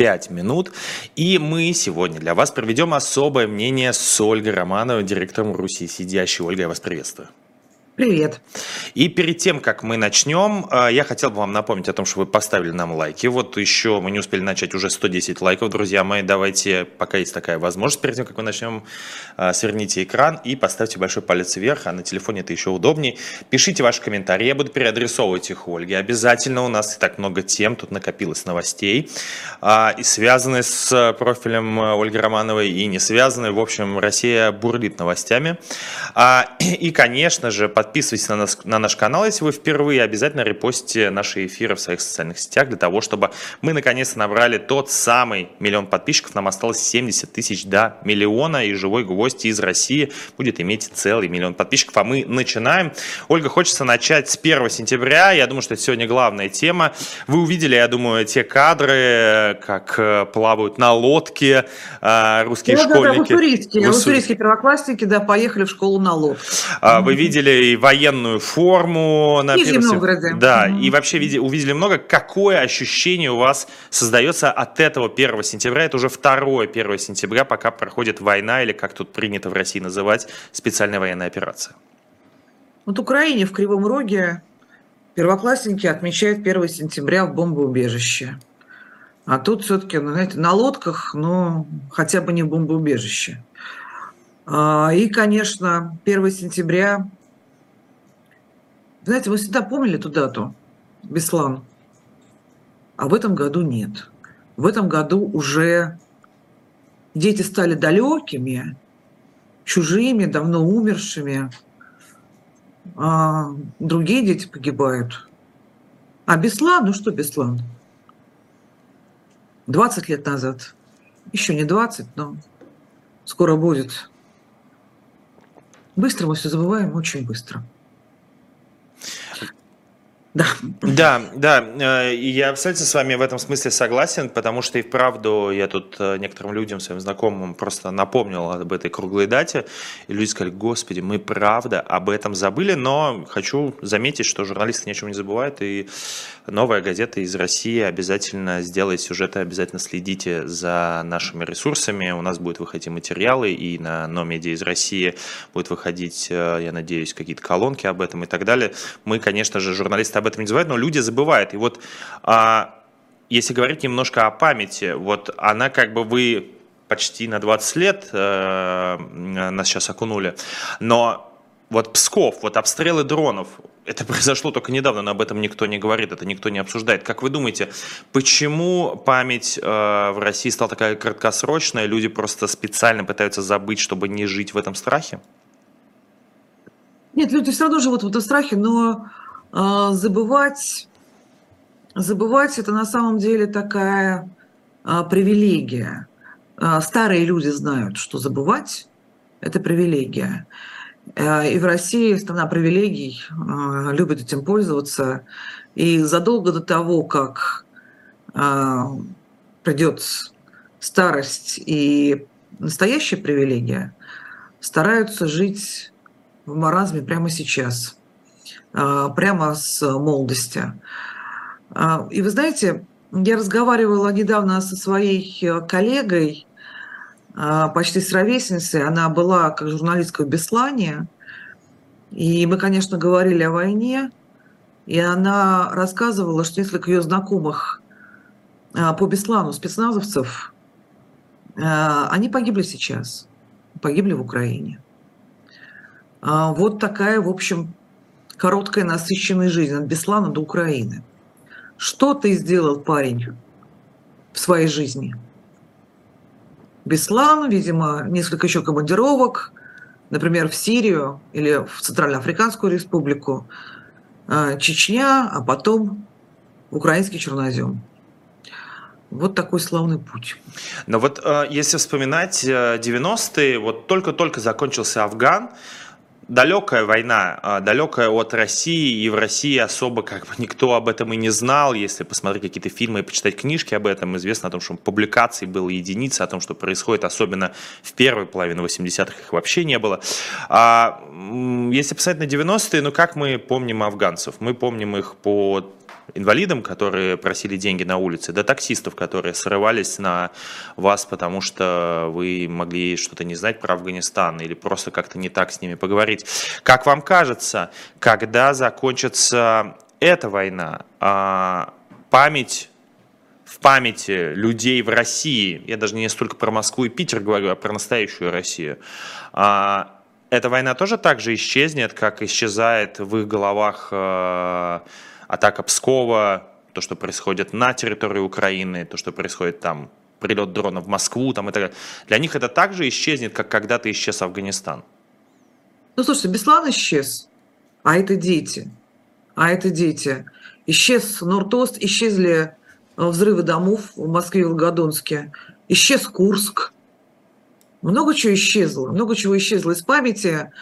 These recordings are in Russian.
5 минут. И мы сегодня для вас проведем особое мнение с Ольгой Романовой, директором Руси сидящей. Ольга, я вас приветствую. Привет. И перед тем, как мы начнем, э, я хотел бы вам напомнить о том, что вы поставили нам лайки. Вот еще мы не успели начать, уже 110 лайков, друзья мои. Давайте, пока есть такая возможность, перед тем, как мы начнем, э, сверните экран и поставьте большой палец вверх, а на телефоне это еще удобнее. Пишите ваши комментарии, я буду переадресовывать их Ольге. Обязательно у нас и так много тем, тут накопилось новостей, а, и связанные с профилем Ольги Романовой, и не связанные. В общем, Россия бурлит новостями. А, и, конечно же, под Подписывайтесь на, нас, на наш канал, если вы впервые. Обязательно репостите наши эфиры в своих социальных сетях для того, чтобы мы наконец-то набрали тот самый миллион подписчиков. Нам осталось 70 тысяч до миллиона, и живой гвоздь из России будет иметь целый миллион подписчиков. А мы начинаем. Ольга, хочется начать с 1 сентября. Я думаю, что это сегодня главная тема. Вы увидели, я думаю, те кадры, как э, плавают на лодке э, русские ну, школьники. Да, да, уссурийские, уссурийские первоклассники, да, поехали в школу на лодке. А, вы видели и военную форму на Нижнем Новгороде. Да, mm-hmm. и вообще увидели много. Какое ощущение у вас создается от этого 1 сентября? Это уже второе 1 сентября, пока проходит война, или как тут принято в России называть, специальная военная операция. Вот Украине в Кривом Роге первоклассники отмечают 1 сентября в бомбоубежище. А тут все-таки, ну, знаете, на лодках, но хотя бы не в бомбоубежище. А, и, конечно, 1 сентября знаете, мы всегда помнили ту дату, Беслан, а в этом году нет. В этом году уже дети стали далекими, чужими, давно умершими, а другие дети погибают. А Беслан, ну что Беслан? 20 лет назад, еще не 20, но скоро будет. Быстро мы все забываем, очень быстро. Да. Да, да, э, я абсолютно с вами в этом смысле согласен, потому что и вправду я тут э, некоторым людям, своим знакомым, просто напомнил об этой круглой дате, и люди сказали, господи, мы правда об этом забыли, но хочу заметить, что журналисты ни о чем не забывают, и новая газета из России обязательно сделает сюжеты, обязательно следите за нашими ресурсами, у нас будут выходить материалы, и на Номеде из России будет выходить, э, я надеюсь, какие-то колонки об этом и так далее. Мы, конечно же, журналисты об этом не забывают, но люди забывают. И вот а, если говорить немножко о памяти, вот она как бы вы почти на 20 лет э, нас сейчас окунули, но вот Псков, вот обстрелы дронов, это произошло только недавно, но об этом никто не говорит, это никто не обсуждает. Как вы думаете, почему память э, в России стала такая краткосрочная, люди просто специально пытаются забыть, чтобы не жить в этом страхе? Нет, люди все равно живут в этом страхе, но а, забывать, забывать это на самом деле такая а, привилегия. А, старые люди знают, что забывать – это привилегия. И в России страна привилегий, любит этим пользоваться. И задолго до того, как придет старость и настоящая привилегия, стараются жить в маразме прямо сейчас – прямо с молодости. И вы знаете, я разговаривала недавно со своей э, коллегой, почти с ровесницей. Она была как журналистка в Беслане. И мы, конечно, говорили о войне. И она рассказывала, что несколько ее знакомых по Беслану спецназовцев, они погибли сейчас. Погибли в Украине. Вот такая, в общем, короткая насыщенная жизнь от Беслана до Украины. Что ты сделал, парень, в своей жизни? Беслан, видимо, несколько еще командировок, например, в Сирию или в Центральноафриканскую республику, а, Чечня, а потом украинский чернозем. Вот такой славный путь. Но вот э, если вспоминать 90-е, э, вот только-только закончился Афган, далекая война, а, далекая от России, и в России особо как бы никто об этом и не знал. Если посмотреть какие-то фильмы и почитать книжки об этом, известно о том, что публикаций было единицы, о том, что происходит, особенно в первой половине 80-х их вообще не было. А если посмотреть на 90-е, ну как мы помним афганцев? Мы помним их по инвалидам, которые просили деньги на улице, до таксистов, которые срывались на вас, потому что вы могли что-то не знать про Афганистан или просто как-то не так с ними поговорить. Как вам кажется, когда закончится эта война, а, память в памяти людей в России, я даже не столько про Москву и Питер говорю, а про настоящую Россию, а, эта война тоже так же исчезнет, как исчезает в их головах э, атака Пскова, то, что происходит на территории Украины, то, что происходит там, прилет дрона в Москву, там и так далее. Для них это также исчезнет, как когда-то исчез Афганистан. Ну, слушайте, Беслан исчез, а это дети. А это дети. Исчез Нортост, исчезли Э, взрывы домов в Москве и Волгодонске. Исчез Курск. Много чего исчезло. Много чего исчезло из памяти.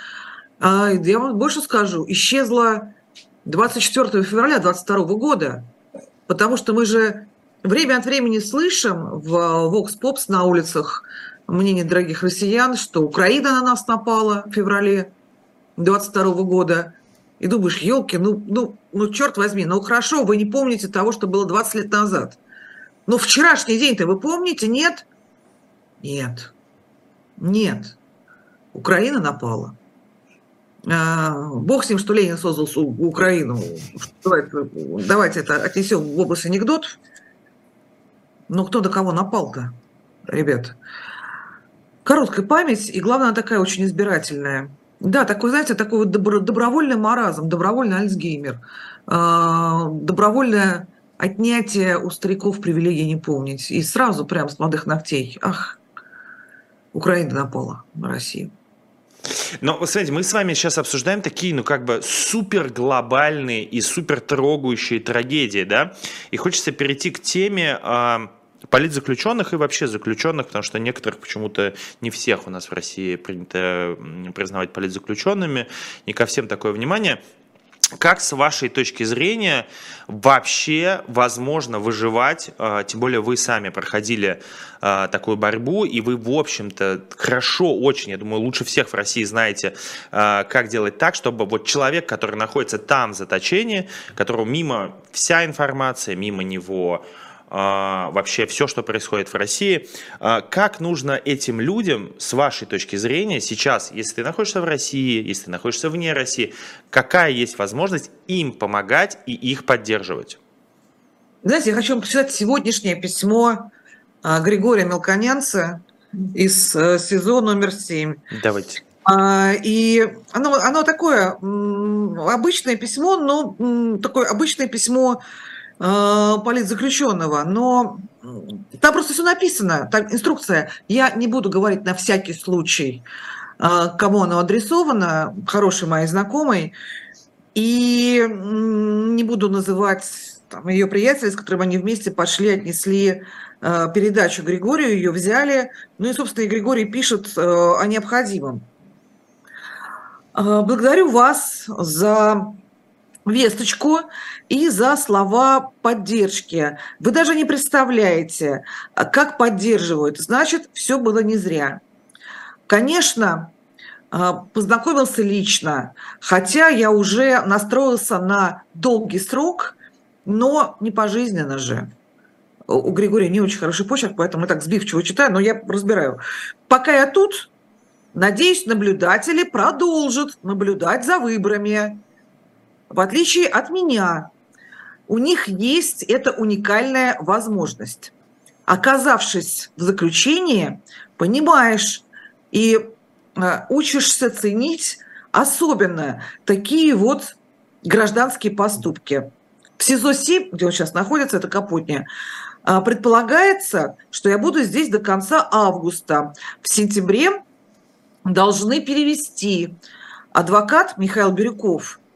А, я вам больше скажу. Исчезло 24 февраля 22 года. Потому что мы же время от времени слышим в Vox Pops на улицах мнение дорогих россиян, что Украина на нас напала в феврале 22 года. И думаешь, елки, ну, ну, ну, черт возьми, ну хорошо, вы не помните того, что было 20 лет назад. Но вчерашний день-то вы помните? Нет? Нет. Нет. Украина напала. А, бог с ним, что Ленин создал Украину. Давайте, давайте это отнесем в область анекдот. Но кто до кого напал-то, ребят? Короткая память, и главное, она такая очень избирательная. Да, такой, знаете, такой вот добро, добровольный маразм, добровольный Альцгеймер, э, добровольное отнятие у стариков привилегии не помнить. И сразу прям с молодых ногтей, ах, Украина напала на Россию. Но, смотрите, мы с вами сейчас обсуждаем такие, ну, как бы супер глобальные и супер трогающие трагедии, да? И хочется перейти к теме... Э, политзаключенных и вообще заключенных, потому что некоторых почему-то не всех у нас в России принято признавать политзаключенными, не ко всем такое внимание. Как с вашей точки зрения вообще возможно выживать, а, тем более вы сами проходили а, такую борьбу, и вы, в общем-то, хорошо очень, я думаю, лучше всех в России знаете, а, как делать так, чтобы вот человек, который находится там в заточении, которому мимо вся информация, мимо него вообще все, что происходит в России. А, как нужно этим людям, с вашей точки зрения, сейчас, если ты находишься в России, если ты находишься вне России, какая есть возможность им помогать и их поддерживать? Знаете, я хочу вам прочитать сегодняшнее письмо а, Григория Мелконянца из э, СИЗО номер 7. Давайте. И оно, оно такое обычное письмо, но такое обычное письмо политзаключенного, но там просто все написано, там инструкция. Я не буду говорить на всякий случай, э, кому оно адресовано, хороший моей знакомой, и не буду называть там, ее приятеля, с которым они вместе пошли, отнесли э, передачу Григорию, ее взяли. Ну и, собственно, и Григорий пишет о необходимом. Благодарю вас за весточку и за слова поддержки. Вы даже не представляете, как поддерживают. Значит, все было не зря. Конечно, а, познакомился лично, хотя я уже настроился на долгий срок, но не пожизненно же. У Григория не очень хороший почерк, поэтому я так сбивчиво читаю, но я разбираю. Пока я тут, надеюсь, наблюдатели продолжат наблюдать за выборами в отличие от меня, у них есть эта уникальная возможность. Оказавшись в заключении, понимаешь и э, учишься ценить особенно такие вот гражданские поступки. В СИЗО-7, где он сейчас находится, это Капотня, э, предполагается, что я буду здесь до конца августа. В сентябре должны перевести адвокат Михаил Бирюков –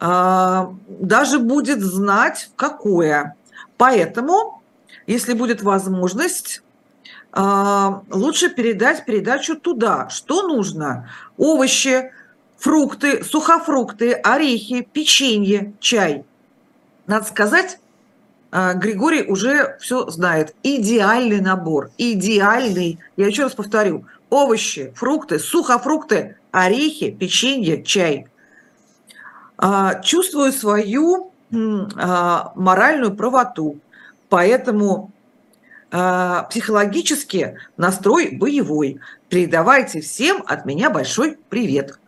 даже будет знать, какое. Поэтому, если будет возможность, а, лучше передать передачу туда. Что нужно? Овощи, фрукты, сухофрукты, орехи, печенье, чай. Надо сказать, а, Григорий уже все знает. Идеальный набор. Идеальный. Я еще раз повторю. Овощи, фрукты, сухофрукты, орехи, печенье, чай – а, чувствую свою а, моральную правоту. Поэтому а, психологически настрой боевой. Передавайте всем от меня большой привет.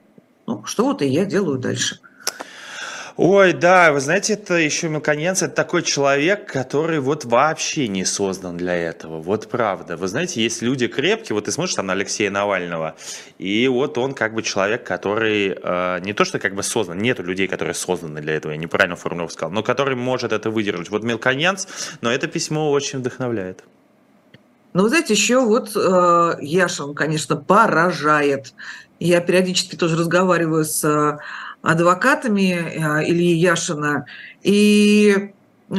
Ну, что вот и я делаю дальше. Ой, да, вы знаете, это еще мелконец, это такой человек, который вот вообще не создан для этого, вот правда. Вы знаете, есть люди крепкие, вот ты смотришь там на Алексея Навального, и вот он как бы человек, который э, не то что как бы создан, нету людей, которые созданы для этого, я неправильно формулировку сказал, но который может это выдержать. Вот мелконец, но это письмо очень вдохновляет. Ну, вы знаете, еще вот э, Яшин, конечно, поражает. Я периодически тоже разговариваю с э, адвокатами э, Ильи Яшина. И э,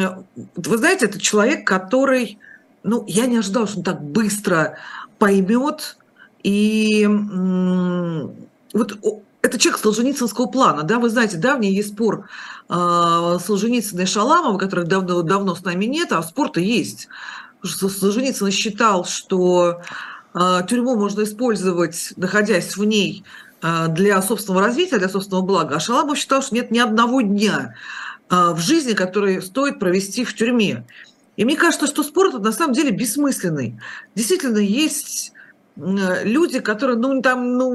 вы знаете, это человек, который, ну, я не ожидала, что он так быстро поймет. И вот это человек Солженицынского плана, да, вы знаете, давний есть спор э, Солженицына и Шаламова, которых давно, давно с нами нет, а спор-то есть. Солженицын считал, что тюрьму можно использовать, находясь в ней, для собственного развития, для собственного блага. А Шаламов считал, что нет ни одного дня а, в жизни, который стоит провести в тюрьме. И мне кажется, что спорт на самом деле бессмысленный. Действительно, есть люди, которые, ну, там, ну,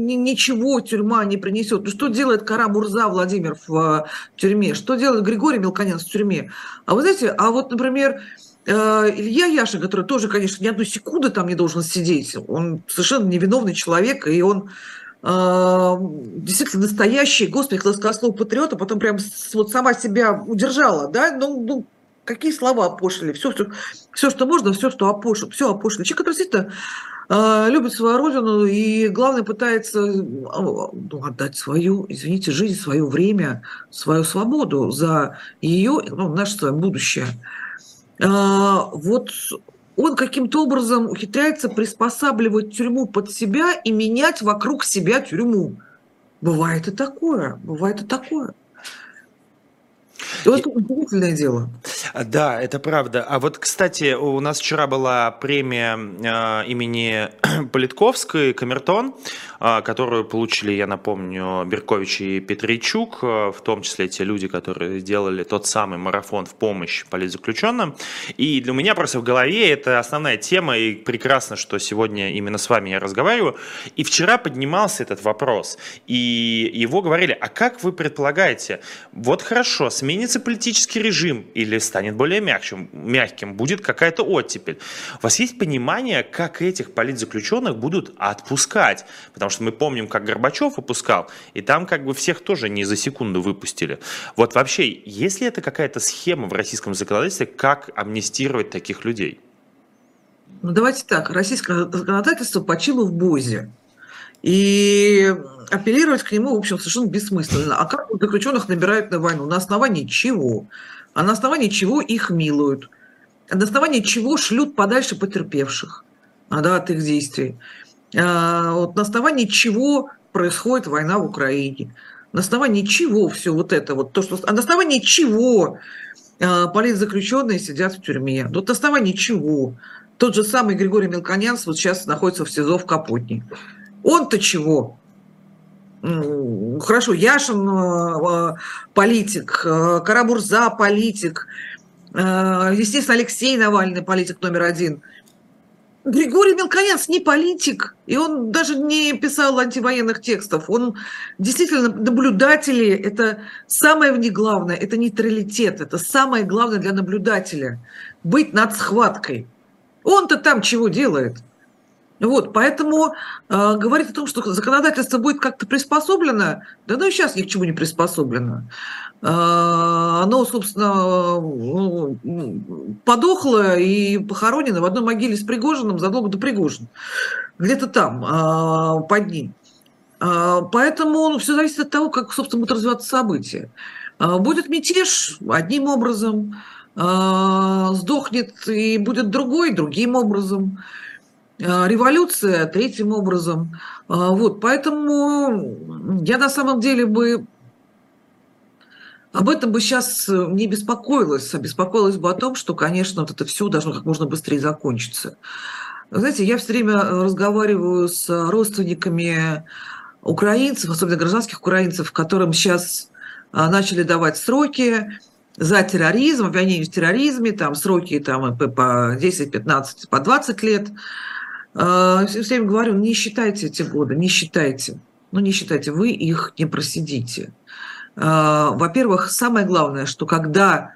ничего тюрьма не принесет. Ну, что делает Кара Мурза Владимир в а, тюрьме? Что делает Григорий Мелконец в тюрьме? А вы знаете, а вот, например, э, Илья Яшин, который тоже, конечно, ни одной секунды там не должен сидеть, он совершенно невиновный человек, и он а, действительно настоящий, господи, хлесткослов патриот, а потом прям вот сама себя удержала, да, ну, ну какие слова опошли, все, все, все, что можно, все, что опошло, все опошло. Человек, который действительно э, любит свою родину и, главное, пытается ну, отдать свою, извините, жизнь, свое время, свою свободу за ее, ну, наше свое будущее. Э, вот он каким-то образом ухитряется приспосабливать тюрьму под себя и менять вокруг себя тюрьму. Бывает и такое, бывает и такое. Это удивительное дело. Да, это правда. А вот, кстати, у нас вчера была премия э, имени Политковской «Камертон», э, которую получили, я напомню, Беркович и Петричук, э, в том числе те люди, которые сделали тот самый марафон в помощь политзаключенным. И для меня просто в голове это основная тема, и прекрасно, что сегодня именно с вами я разговариваю. И вчера поднимался этот вопрос, и его говорили, а как вы предполагаете, вот хорошо, сменится политический режим или станет более мягким, мягким будет какая-то оттепель. У вас есть понимание, как этих политзаключенных будут отпускать? Потому что мы помним, как Горбачев выпускал, и там как бы всех тоже не за секунду выпустили. Вот вообще, есть ли это какая-то схема в российском законодательстве, как амнистировать таких людей? Ну, давайте так. Российское законодательство почило в БОЗе. И апеллировать к нему, в общем, совершенно бессмысленно. А как заключенных набирают на войну? На основании чего? А на основании чего их милуют? А на основании чего шлют подальше потерпевших а, да, от их действий? А, вот на основании чего происходит война в Украине? На основании чего все вот это вот то, что... А на основании чего а, политзаключенные сидят в тюрьме? Вот на основании чего? Тот же самый Григорий Мелконянц вот сейчас находится в СИЗО в Капотне. Он-то чего? Хорошо, Яшин э, политик, э, Карабурза политик, э, естественно, Алексей Навальный политик номер один. Григорий Мелконец не политик, и он даже не писал антивоенных текстов. Он действительно наблюдатели, это самое в главное, это нейтралитет, это самое главное для наблюдателя. Быть над схваткой. Он-то там чего делает? Вот, поэтому э, говорить о том, что законодательство будет как-то приспособлено, да ну и сейчас ни к чему не приспособлено. Э, оно, собственно, ну, подохло и похоронено в одной могиле с Пригожиным задолго до Пригожина. Где-то там, э, под ним. Э, поэтому ну, все зависит от того, как, собственно, будут развиваться события. Э, будет мятеж одним образом, э, сдохнет и будет другой другим образом. Революция третьим образом. А, вот, поэтому я на самом деле бы об этом бы сейчас не беспокоилась, а беспокоилась бы о том, что, конечно, вот это все должно как можно быстрее закончиться. Знаете, я все время разговариваю с родственниками украинцев, особенно гражданских украинцев, которым сейчас начали давать сроки за терроризм, обвинение в терроризме, там сроки там, по 10, 15, по 20 лет. Все время говорю, не считайте эти годы, не считайте. Ну, не считайте, вы их не просидите. Во-первых, самое главное, что когда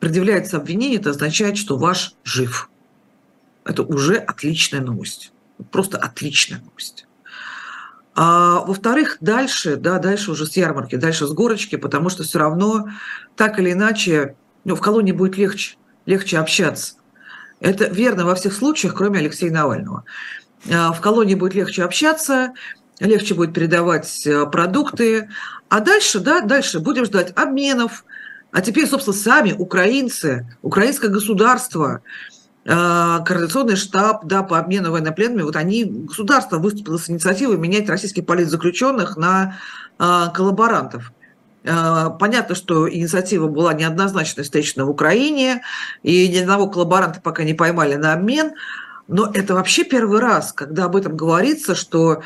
предъявляется обвинение, это означает, что ваш жив. Это уже отличная новость. Просто отличная новость. А, во-вторых, дальше, да, дальше уже с ярмарки, дальше с горочки, потому что все равно так или иначе ну, в колонии будет легче, легче общаться. Это верно во всех случаях, кроме Алексея Навального. А, в колонии будет легче общаться, легче будет передавать э, продукты. А дальше, да, дальше будем ждать обменов. А теперь, собственно, сами украинцы, украинское государство, а, координационный штаб да, по обмену военнопленными, вот они, государство выступило с инициативой менять российских политзаключенных на а, коллаборантов. А, понятно, что инициатива была неоднозначно встречена в Украине, и ни одного коллаборанта пока не поймали на обмен, но это вообще первый раз, когда об этом говорится, что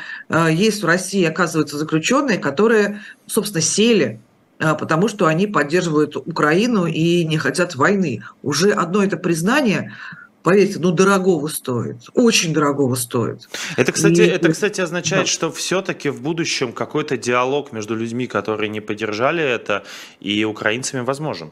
есть в России, оказывается, заключенные, которые, собственно, сели потому что они поддерживают Украину и не хотят войны. Уже одно это признание поверьте, ну, дорогого стоит, очень дорогого стоит. Это, кстати, и... это, кстати означает, да. что все-таки в будущем какой-то диалог между людьми, которые не поддержали это, и украинцами возможен.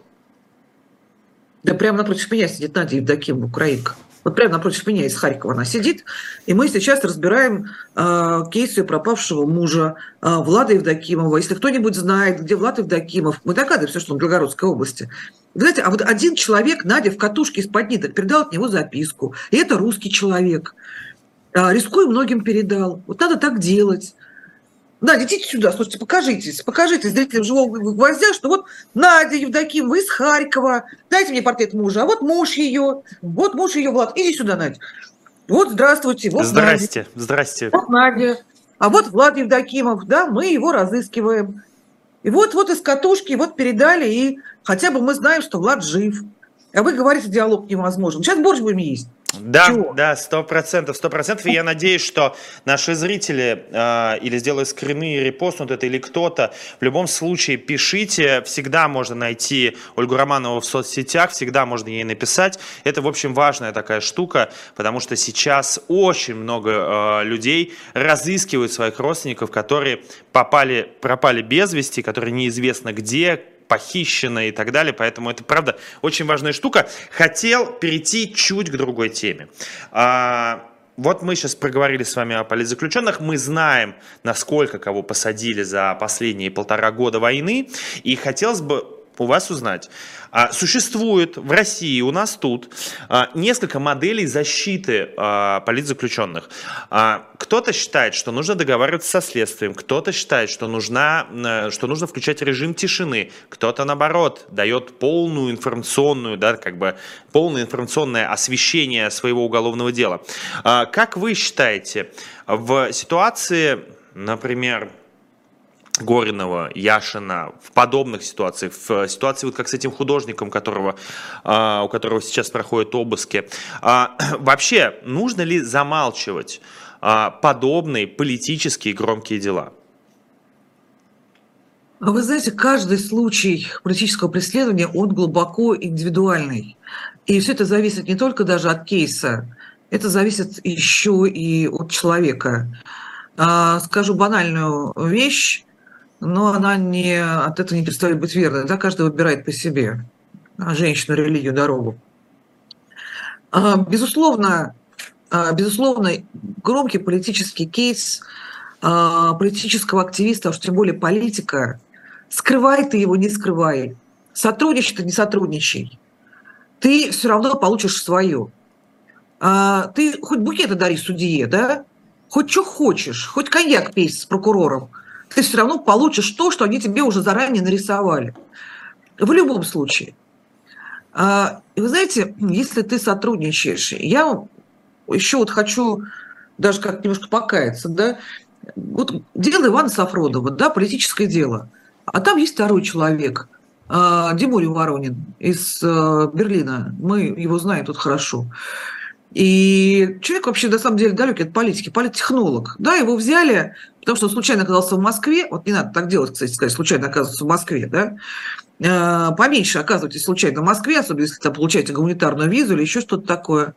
Да прямо напротив меня сидит Надя Евдокимова, украинка. Вот прямо напротив меня из Харькова она сидит, и мы сейчас разбираем э, кейсы пропавшего мужа э, Влада Евдокимова. Если кто-нибудь знает, где Влад Евдокимов, мы догадываемся, что он в Белгородской области. Вы знаете, а вот один человек, Надя, в катушке из-под ниток, передал от него записку. И это русский человек. Э, рискуя многим передал. Вот надо так делать. Надя, идите сюда, слушайте, покажитесь, покажите зрителям живого гвоздя, что вот Надя Евдокимова из Харькова, дайте мне портрет мужа, а вот муж ее, вот муж ее, Влад, иди сюда, Надя. Вот здравствуйте, вот Здрасте, Надя. здрасте. Вот Надя, а вот Влад Евдокимов, да, мы его разыскиваем. И вот, вот из катушки, вот передали, и хотя бы мы знаем, что Влад жив. А вы говорите, диалог невозможен. Сейчас борщ будем есть. Да, Чего? да, сто процентов, сто процентов. И я надеюсь, что наши зрители э, или сделают скрины репостнут это, или кто-то. В любом случае, пишите. Всегда можно найти Ольгу Романову в соцсетях, всегда можно ей написать. Это, в общем, важная такая штука, потому что сейчас очень много э, людей разыскивают своих родственников, которые попали, пропали без вести, которые неизвестно где, похищено и так далее. Поэтому это, правда, очень важная штука. Хотел перейти чуть к другой теме. А, вот мы сейчас проговорили с вами о политзаключенных, мы знаем, насколько кого посадили за последние полтора года войны, и хотелось бы у вас узнать. А, существует в России, у нас тут, а, несколько моделей защиты а, политзаключенных. Кто-то считает, что нужно договариваться со следствием, кто-то считает, что, нужна, э, что нужно включать режим тишины, кто-то, наоборот, дает полную информационную, да, как бы полное информационное освещение своего уголовного дела. Как вы считаете, в ситуации, например, Горинова, Яшина в подобных ситуациях, в ситуации вот как с этим художником, которого, а, у которого сейчас проходят обыски. А, вообще, нужно ли замалчивать а, подобные политические громкие дела? Вы знаете, каждый случай политического преследования, он глубоко индивидуальный. И все это зависит не только даже от кейса, это зависит еще и от человека. Скажу банальную вещь но она не, от этого не перестает быть верной. Да, каждый выбирает по себе а, женщину, религию, дорогу. А, безусловно, а, безусловно, громкий политический кейс политического активиста, уж тем более политика, скрывай ты его, не скрывай, сотрудничай ты, не сотрудничай, ты все равно получишь свое. Ты хоть букеты дари судье, да? Хоть что хочешь, хоть коньяк пей с прокурором – ты все равно получишь то, что они тебе уже заранее нарисовали. В любом случае. А, вы знаете, если ты сотрудничаешь, я еще вот хочу даже как немножко покаяться, да, вот дело Ивана Сафронова, да, политическое дело, а там есть второй человек, а, Димурий Воронин из э, Берлина, мы его знаем тут хорошо. И человек вообще на самом деле далекий от политики, политтехнолог. Да, его взяли, потому что он случайно оказался в Москве. Вот не надо так делать, кстати сказать, случайно оказываться в Москве, да. Э, поменьше оказывайтесь случайно в Москве, особенно если там получаете гуманитарную визу или еще что-то такое.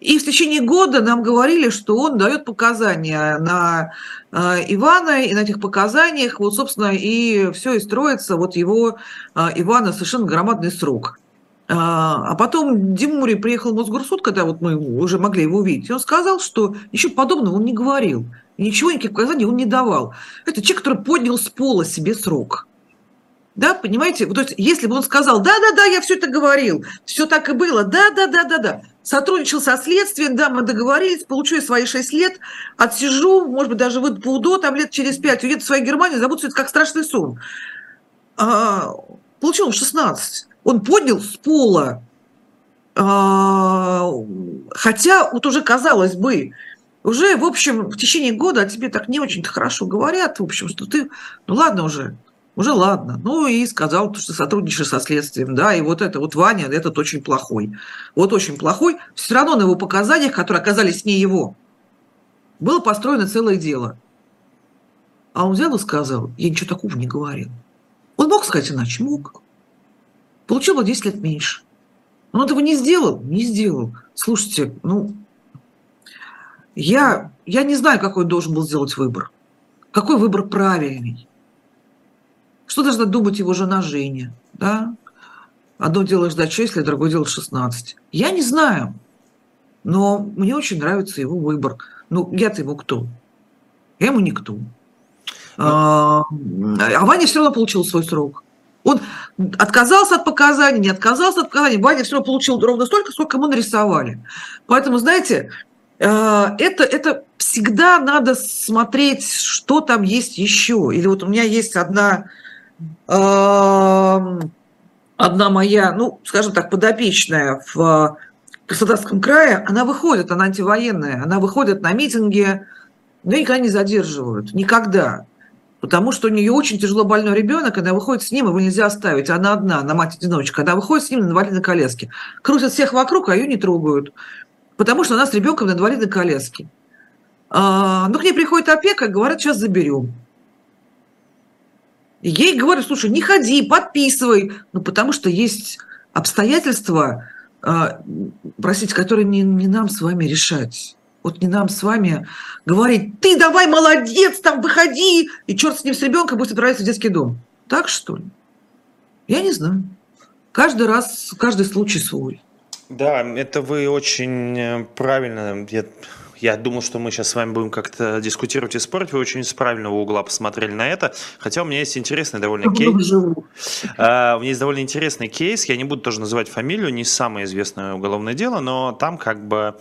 И в течение года нам говорили, что он дает показания на э, Ивана, и на этих показаниях, вот, собственно, и все и строится, вот его э, Ивана совершенно громадный срок. А, а потом Димури приехал в Мосгорсуд, когда вот мы уже могли его увидеть, и он сказал, что ничего подобного он не говорил. Ничего, никаких показаний он не давал. Это человек, который поднял с пола себе срок. Да, понимаете? То есть, если бы он сказал, да-да-да, я все это говорил, все так и было, да-да-да-да-да, сотрудничал со следствием, да, мы договорились, получу я свои 6 лет, отсижу, может быть, даже выйду по УДО, там лет через 5, уеду в свою Германию, забуду все это как страшный сон. А, получил он 16 он поднял с пола, а, хотя вот уже казалось бы, уже, в общем, в течение года о тебе так не очень-то хорошо говорят, в общем, что ты, ну ладно уже, уже ладно. Ну и сказал, что сотрудничаешь со следствием, да, и вот это вот Ваня, этот очень плохой. Вот очень плохой. Все равно на его показаниях, которые оказались не его, было построено целое дело. А он взял и сказал, я ничего такого не говорил. Он мог сказать иначе? Мог получил бы 10 лет меньше. Он этого не сделал? Не сделал. Слушайте, ну, я, я не знаю, какой должен был сделать выбор. Какой выбор правильный? Что должна думать его жена Женя? Да? Одно дело ждать 6 лет, другое дело 16. Я не знаю. Но мне очень нравится его выбор. Ну, я-то ему кто? Я ему никто. Ну, а, а Ваня все равно получил свой срок. Он отказался от показаний, не отказался от показаний. Ваня все получил ровно столько, сколько ему нарисовали. Поэтому, знаете, э, это, это всегда надо смотреть, что там есть еще. Или вот у меня есть одна, эм, одна моя, ну, скажем так, подопечная в Краснодарском крае, она выходит, она антивоенная, она выходит на митинги, но никогда не задерживают, никогда потому что у нее очень тяжело больной ребенок, она выходит с ним, его нельзя оставить, она одна, на мать-одиночка, она выходит с ним на инвалидной коляске. Крутят всех вокруг, а ее не трогают, потому что она с ребенком на инвалидной коляске. А, ну, к ней приходит опека, говорят, сейчас заберем. Ей говорят, слушай, не ходи, подписывай, ну, потому что есть обстоятельства, а, простите, которые не, не нам с вами решать. Вот не нам с вами говорить, ты давай молодец, там выходи, и черт с ним с ребенком пусть отправится в детский дом. Так что ли? Я не знаю. Каждый раз, каждый случай свой. Да, это вы очень э, правильно. Я, я думал, что мы сейчас с вами будем как-то дискутировать и спорить. Вы очень с правильного угла посмотрели на это. Хотя у меня есть интересный довольно кейс. Uh, у меня есть довольно интересный кейс. Я не буду тоже называть фамилию, не самое известное уголовное дело, но там как бы а,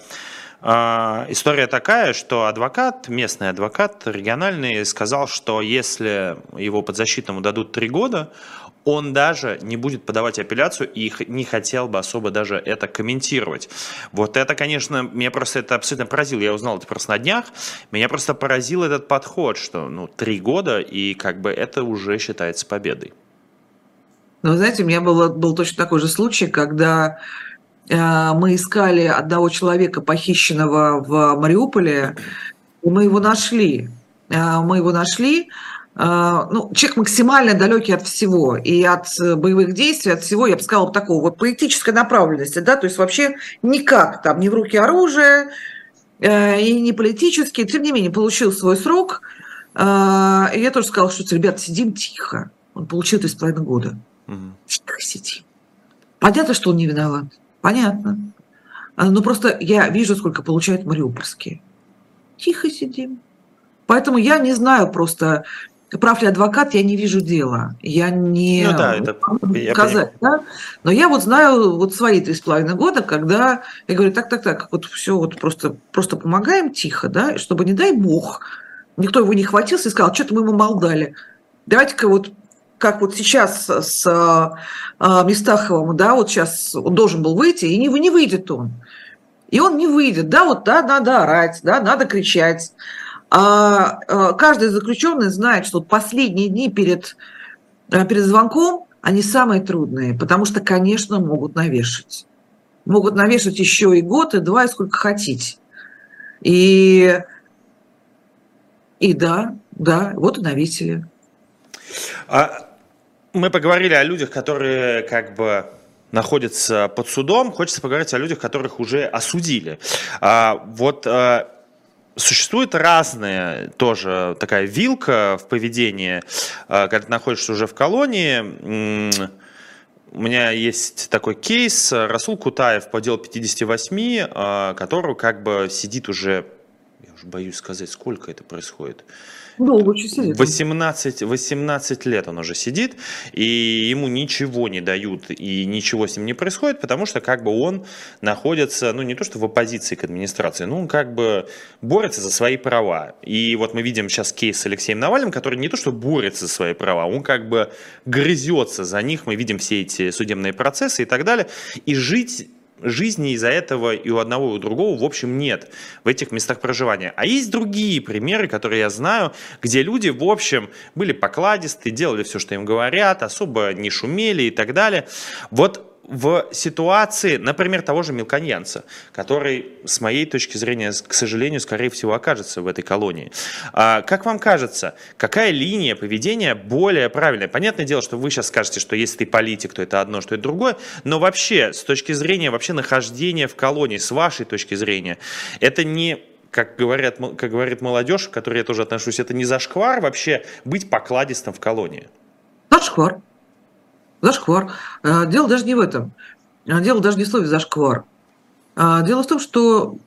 история такая, что адвокат, местный адвокат региональный, сказал, что если его подзащитному дадут три года, он даже не будет подавать апелляцию и не хотел бы особо даже это комментировать. Вот это, конечно, меня просто это абсолютно поразило. Я узнал это просто на днях. Меня просто поразил этот подход, что ну, три года, и как бы это уже считается победой. Ну, знаете, у меня было, был точно такой же случай, когда мы искали одного человека, похищенного в Мариуполе, и мы его нашли. Э, мы его нашли. Э, ну, человек максимально далекий от всего, и от боевых действий, от всего, я бы сказала, такого вот политической направленности, да, то есть вообще никак, там, не в руки оружия, и не политически, тем не менее, получил свой срок, и я тоже сказала, что, ребята, сидим тихо. Он получил три с половиной года. Угу. Тихо сидим. Понятно, что он не виноват. Понятно. А, ну, просто я вижу, сколько получают мариупольские. Тихо сидим. Поэтому я не знаю просто, прав ли адвокат, я не вижу дела. Я не ну, да, это, я сказать, да? Но я вот знаю вот свои три с половиной года, когда я говорю, так, так, так, вот все, вот просто, просто помогаем тихо, да, чтобы, не дай бог, никто его не хватился и сказал, что-то мы ему мол дали. Давайте-ка вот как вот сейчас с а, а, Мистаховым, да, вот сейчас он должен был выйти, и не, не выйдет он. И он не выйдет, да, вот да, надо орать, да, надо кричать. А, а каждый заключенный знает, что последние дни перед, перед звонком они самые трудные, потому что, конечно, могут навешать. могут навешать еще и год, и два, и сколько хотите. И, и да, да, вот и навесили. А мы поговорили о людях, которые как бы находятся под судом. Хочется поговорить о людях, которых уже осудили. А, вот а, Существует разная тоже такая вилка в поведении, а, когда ты находишься уже в колонии. У меня есть такой кейс, Расул Кутаев по делу 58, а, который как бы сидит уже, я уже боюсь сказать, сколько это происходит, Долго очень сидит. 18, 18 лет он уже сидит, и ему ничего не дают, и ничего с ним не происходит, потому что как бы он находится, ну не то что в оппозиции к администрации, ну он как бы борется за свои права. И вот мы видим сейчас кейс с Алексеем Навальным, который не то что борется за свои права, он как бы грызется за них, мы видим все эти судебные процессы и так далее, и жить жизни из-за этого и у одного, и у другого, в общем, нет в этих местах проживания. А есть другие примеры, которые я знаю, где люди, в общем, были покладисты, делали все, что им говорят, особо не шумели и так далее. Вот в ситуации, например, того же мелконьянца, который, с моей точки зрения, к сожалению, скорее всего, окажется в этой колонии. А, как вам кажется, какая линия поведения более правильная? Понятное дело, что вы сейчас скажете, что если ты политик, то это одно, что это другое, но вообще, с точки зрения вообще нахождения в колонии, с вашей точки зрения, это не как, говорят, как говорит молодежь, к которой я тоже отношусь, это не зашквар вообще быть покладистым в колонии? Зашквар. Зашквар. Э, дело даже не в этом. Э, дело даже не в слове зашквар. Э, дело в том, что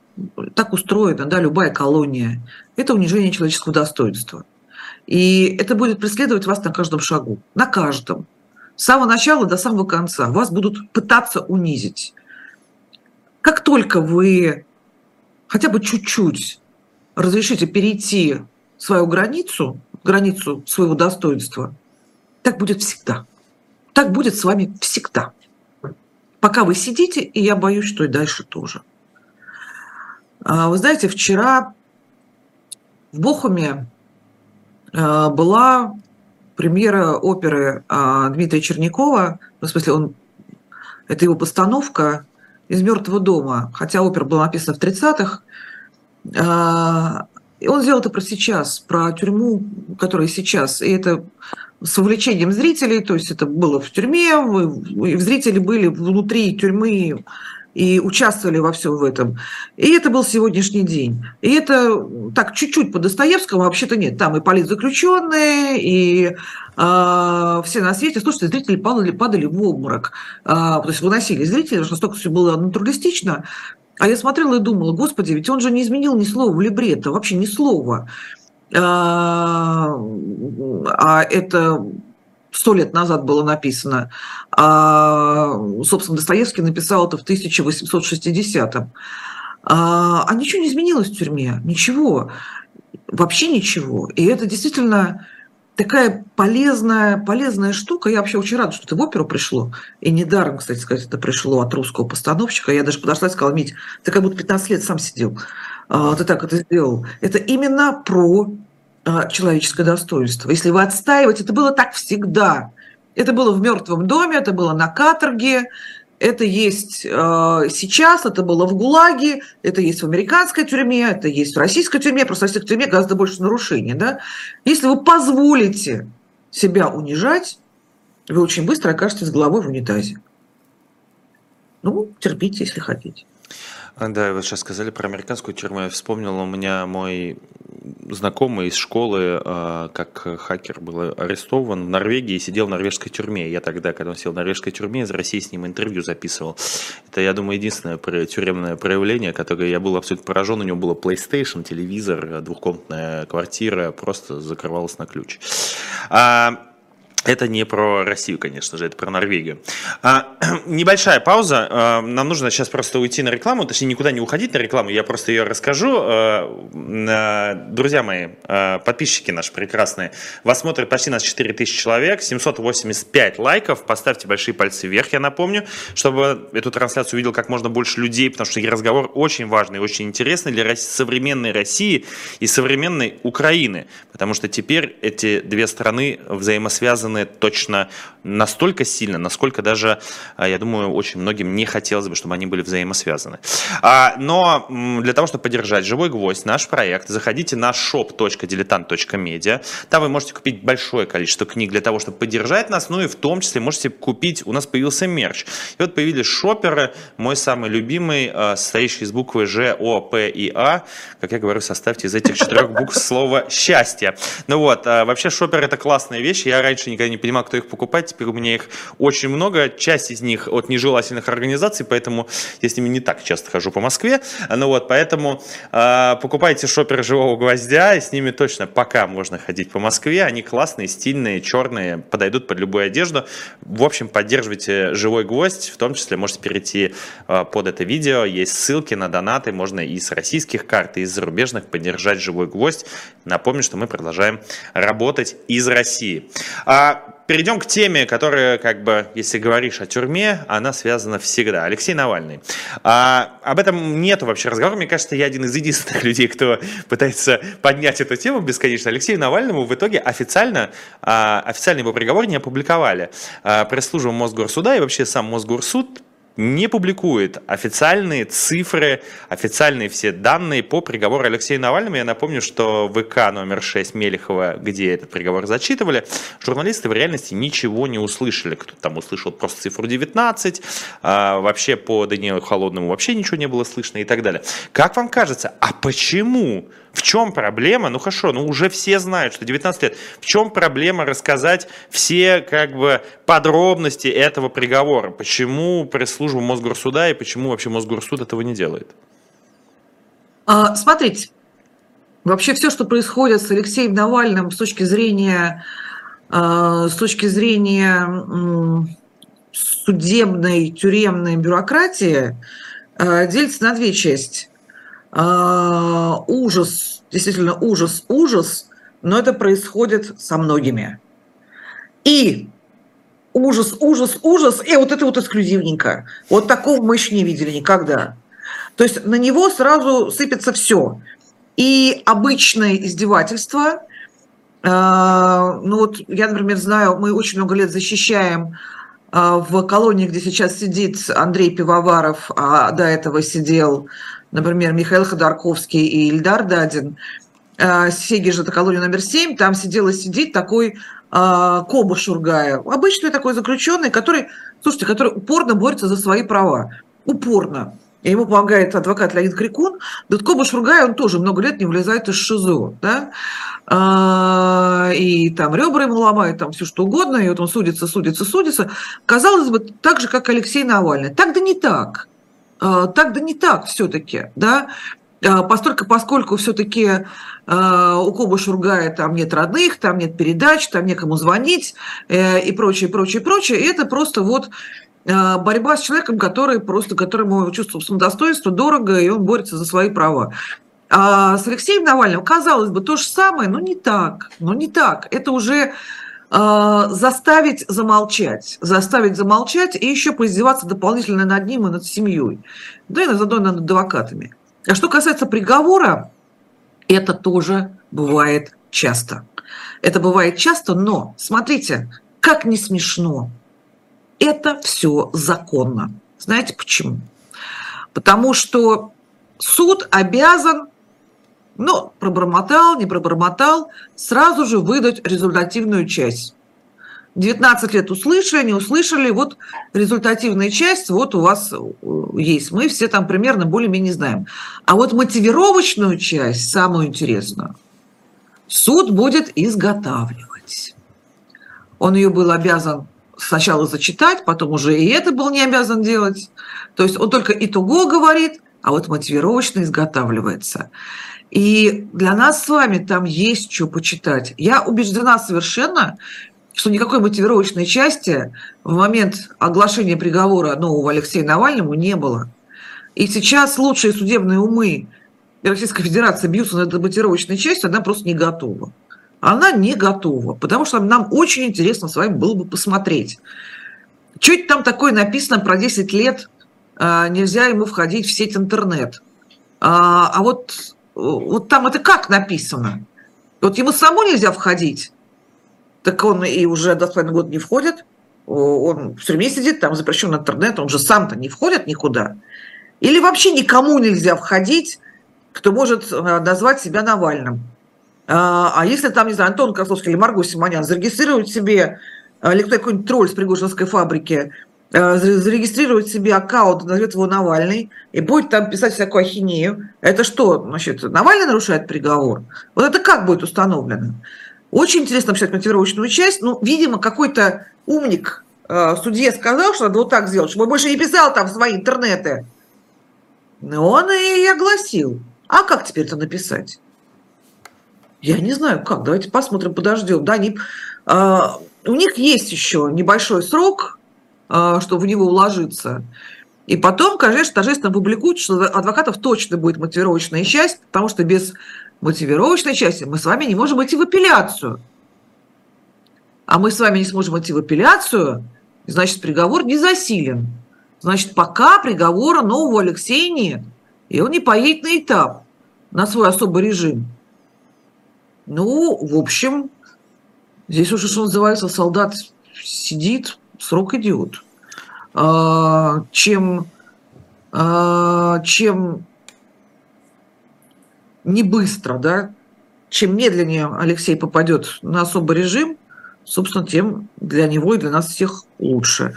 так устроена да, любая колония. Это унижение человеческого достоинства. И это будет преследовать вас на каждом шагу. На каждом. С самого начала до самого конца. Вас будут пытаться унизить. Как только вы хотя бы чуть-чуть разрешите перейти свою границу, границу своего достоинства, так будет всегда. Так будет с вами всегда. Пока вы сидите, и я боюсь, что и дальше тоже. А, вы знаете, вчера в Бохуме а, была премьера оперы а, Дмитрия Чернякова, ну, в смысле, он, это его постановка из «Мертвого дома», хотя опера была написана в 30-х. Он сделал это про сейчас, про тюрьму, которая сейчас. И это с вовлечением зрителей, то есть это было в тюрьме, и зрители были внутри тюрьмы и участвовали во всем в этом. И это был сегодняшний день. И это так чуть-чуть по Достоевскому, вообще-то нет. Там и политзаключенные, и э, все на свете. Слушайте, зрители падали, падали в обморок. Э, то есть выносили зрители, настолько все было натуралистично. А я смотрела и думала, господи, ведь он же не изменил ни слова в либретто, вообще ни слова. А, а это сто лет назад было написано. А, собственно, Достоевский написал это в 1860-м. А, а ничего не изменилось в тюрьме, ничего, вообще ничего. И это действительно такая полезная, полезная штука. Я вообще очень рада, что это в оперу пришло. И недаром, кстати сказать, это пришло от русского постановщика. Я даже подошла и сказала, Мить, ты как будто 15 лет сам сидел. А, ты так это сделал. Это именно про а, человеческое достоинство. Если вы отстаиваете, это было так всегда. Это было в мертвом доме, это было на каторге, это есть э, сейчас, это было в ГУЛАГе, это есть в американской тюрьме, это есть в российской тюрьме, просто в российской тюрьме гораздо больше нарушений. Да? Если вы позволите себя унижать, вы очень быстро окажетесь головой в унитазе. Ну, терпите, если хотите. Да, вы сейчас сказали про американскую тюрьму. Я вспомнил, у меня мой знакомый из школы, а, как хакер был арестован в Норвегии и сидел в норвежской тюрьме. Я тогда, когда он сидел в норвежской тюрьме, из России с ним интервью записывал. Это, я думаю, единственное тюремное проявление, которое я был абсолютно поражен. У него было PlayStation, телевизор, двухкомнатная квартира, просто закрывалась на ключ. А, это не про Россию, конечно же, это про Норвегию. А, небольшая пауза. А, нам нужно сейчас просто уйти на рекламу, точнее никуда не уходить на рекламу, я просто ее расскажу. А, друзья мои, а, подписчики наши прекрасные, вас смотрят почти нас 4000 человек, 785 лайков. Поставьте большие пальцы вверх, я напомню, чтобы эту трансляцию увидел как можно больше людей, потому что разговор очень важный, очень интересный для современной России и современной Украины, потому что теперь эти две страны взаимосвязаны связаны точно настолько сильно, насколько даже, а, я думаю, очень многим не хотелось бы, чтобы они были взаимосвязаны. А, но для того, чтобы поддержать «Живой гвоздь», наш проект, заходите на shop.diletant.media. Там вы можете купить большое количество книг для того, чтобы поддержать нас, ну и в том числе можете купить, у нас появился мерч. И вот появились шоперы, мой самый любимый, а, состоящий из буквы Ж, О, П и А. Как я говорю, составьте из этих четырех букв слово «счастье». Ну вот, вообще шопер это классная вещь, я раньше никогда не понимал, кто их покупает, теперь у меня их очень много, часть из них от нежелательных организаций, поэтому я с ними не так часто хожу по Москве, ну вот, поэтому э, покупайте шоперы живого гвоздя, и с ними точно пока можно ходить по Москве, они классные, стильные, черные, подойдут под любую одежду, в общем, поддерживайте живой гвоздь, в том числе можете перейти э, под это видео, есть ссылки на донаты, можно и с российских карт, и из зарубежных поддержать живой гвоздь, напомню, что мы продолжаем работать из России. А перейдем к теме, которая, как бы, если говоришь о тюрьме, она связана всегда. Алексей Навальный. А, об этом нету вообще разговора. Мне кажется, я один из единственных людей, кто пытается поднять эту тему бесконечно. Алексею Навальному в итоге официально, а, официально его приговор не опубликовали. А, пресс-служба Мосгорсуда и вообще сам Мосгорсуд не публикует официальные цифры, официальные все данные по приговору Алексея Навальному. Я напомню, что ВК номер 6 Мелехова, где этот приговор зачитывали, журналисты в реальности ничего не услышали. Кто-то там услышал просто цифру 19, а вообще по Даниилу Холодному вообще ничего не было слышно и так далее. Как вам кажется, а почему в чем проблема? Ну хорошо, ну уже все знают, что 19 лет. В чем проблема рассказать все как бы подробности этого приговора? Почему пресс-служба Мосгорсуда и почему вообще Мосгорсуд этого не делает? А, смотрите, вообще все, что происходит с Алексеем Навальным с точки зрения, а, с точки зрения судебной, тюремной бюрократии, а, делится на две части. А, ужас, действительно ужас, ужас, но это происходит со многими. И ужас, ужас, ужас, и вот это вот эксклюзивненько. Вот такого мы еще не видели никогда. То есть на него сразу сыпется все. И обычное издевательство. А, ну вот я, например, знаю, мы очень много лет защищаем а, в колонии, где сейчас сидит Андрей Пивоваров, а до этого сидел например, Михаил Ходорковский и Ильдар Дадин, э, Сеги же это колония номер 7, там сидел и сидит такой э, Коба Шургая, обычный такой заключенный, который, слушайте, который упорно борется за свои права, упорно. И ему помогает адвокат Леонид Крикун. Да Коба Шургай, он тоже много лет не влезает из ШИЗО. Да? А, и там ребра ему ломают, там все что угодно, и вот он судится, судится, судится. Казалось бы, так же, как Алексей Навальный. Так да не так. А, так да не так все-таки, да, а, Постольку, поскольку все-таки э, у Коба Шургая там нет родных, там нет передач, там некому звонить э, и прочее, прочее, прочее. И это просто вот э, борьба с человеком, который просто, которому чувство самодостоинства дорого, и он борется за свои права. А с Алексеем Навальным, казалось бы, то же самое, но не так, но не так. Это уже заставить замолчать, заставить замолчать и еще поиздеваться дополнительно над ним и над семьей, да и заодно над адвокатами. А что касается приговора, это тоже бывает часто. Это бывает часто, но смотрите, как не смешно, это все законно. Знаете почему? Потому что суд обязан но пробормотал, не пробормотал, сразу же выдать результативную часть. 19 лет услышали, не услышали, вот результативная часть вот у вас э, есть. Мы все там примерно более-менее знаем. А вот мотивировочную часть, самую интересную, суд будет изготавливать. Он ее был обязан сначала зачитать, потом уже и это был не обязан делать. То есть он только итого говорит, а вот мотивировочно изготавливается. И для нас с вами там есть что почитать. Я убеждена совершенно, что никакой мотивировочной части в момент оглашения приговора нового Алексея Навальному не было. И сейчас лучшие судебные умы Российской Федерации бьются над мотивировочной частью, она просто не готова. Она не готова, потому что нам очень интересно с вами было бы посмотреть. Что там такое написано про 10 лет, нельзя ему входить в сеть интернет. А, а вот вот там это как написано? Вот ему самому нельзя входить. так он и уже два с половиной года не входит, он в тюрьме сидит, там запрещен интернет, он же сам-то не входит никуда. Или вообще никому нельзя входить, кто может э, назвать себя Навальным. А, а если там, не знаю, Антон Козловский или Марго Симонян зарегистрируют себе, э, или какой-нибудь тролль с Пригожинской фабрики, э, зарегистрирует себе аккаунт, назовет его Навальный, и будет там писать всякую ахинею, это что, значит, Навальный нарушает приговор? Вот это как будет установлено? Очень интересно почитать мотивировочную часть. Ну, видимо, какой-то умник э, судье сказал, что надо вот так сделать, чтобы он больше не писал там свои интернеты. Но он и огласил. А как теперь это написать? Я не знаю, как. Давайте посмотрим, подождем. Да, они, э, у них есть еще небольшой срок, чтобы в него уложиться. И потом, конечно, торжественно публикуют, что адвокатов точно будет мотивировочная часть, потому что без мотивировочной части мы с вами не можем идти в апелляцию. А мы с вами не сможем идти в апелляцию, значит, приговор не засилен. Значит, пока приговора нового Алексея нет. И он не поедет на этап, на свой особый режим. Ну, в общем, здесь уже, что называется, солдат сидит, срок идет. А, чем, а, чем не быстро, да, чем медленнее Алексей попадет на особый режим, собственно, тем для него и для нас всех лучше.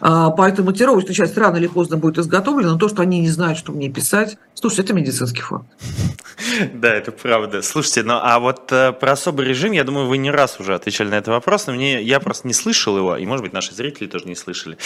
А, поэтому мотивировочная часть рано или поздно будет изготовлена, но то, что они не знают, что мне писать, слушайте, это медицинский факт. Да, это правда. Слушайте, ну а вот э, про особый режим, я думаю, вы не раз уже отвечали на этот вопрос, но мне, я просто не слышал его, и, может быть, наши зрители тоже не слышали.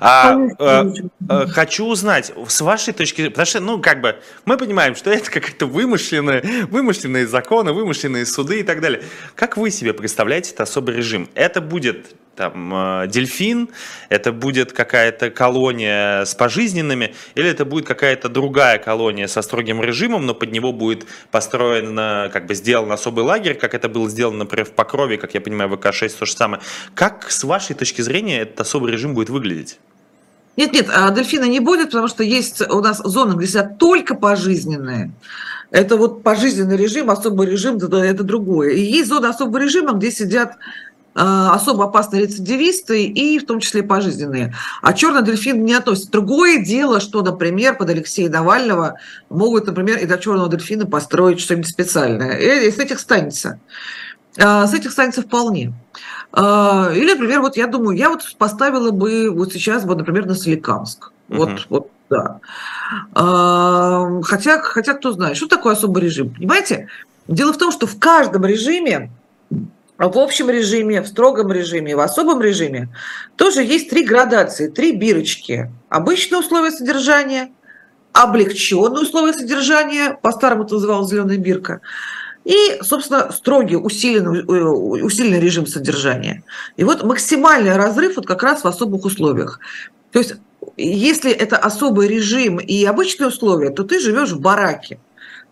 А, э, э, хочу узнать, с вашей точки зрения, потому что, ну, как бы, мы понимаем, что это какие-то вымышленные, вымышленные законы, вымышленные суды и так далее. Как вы себе представляете этот особый режим? Это будет там э, дельфин, это будет какая-то колония с пожизненными, или это будет какая-то другая колония со строгим режимом, но под него будет построен, как бы сделан особый лагерь, как это было сделано, например, в Покрове, как я понимаю, в ВК-6 то же самое. Как с вашей точки зрения этот особый режим будет выглядеть? Нет, нет, а дельфина не будет, потому что есть у нас зоны, где сидят только пожизненные. Это вот пожизненный режим, особый режим, это другое. И есть зона особого режима, где сидят особо опасные рецидивисты и в том числе пожизненные. А черный дельфин не относится. Другое дело, что, например, под Алексея Навального могут, например, и до черного дельфина построить что-нибудь специальное. И с этих станется. Э, с этих станется вполне. Э, или, например, вот я думаю, я вот поставила бы вот сейчас, вот, например, на Соликамск. Вот, угу. вот, да. Хотя, хотя кто знает, что такое особый режим. Понимаете? Дело в том, что в каждом режиме в общем режиме, в строгом режиме, в особом режиме тоже есть три градации, три бирочки. Обычные условия содержания, облегченные условия содержания, по-старому это называлось зеленая бирка, и, собственно, строгий, усиленный, э, усиленный режим содержания. И вот максимальный разрыв вот как раз в особых условиях. То есть, если это особый режим и обычные условия, то ты живешь в бараке.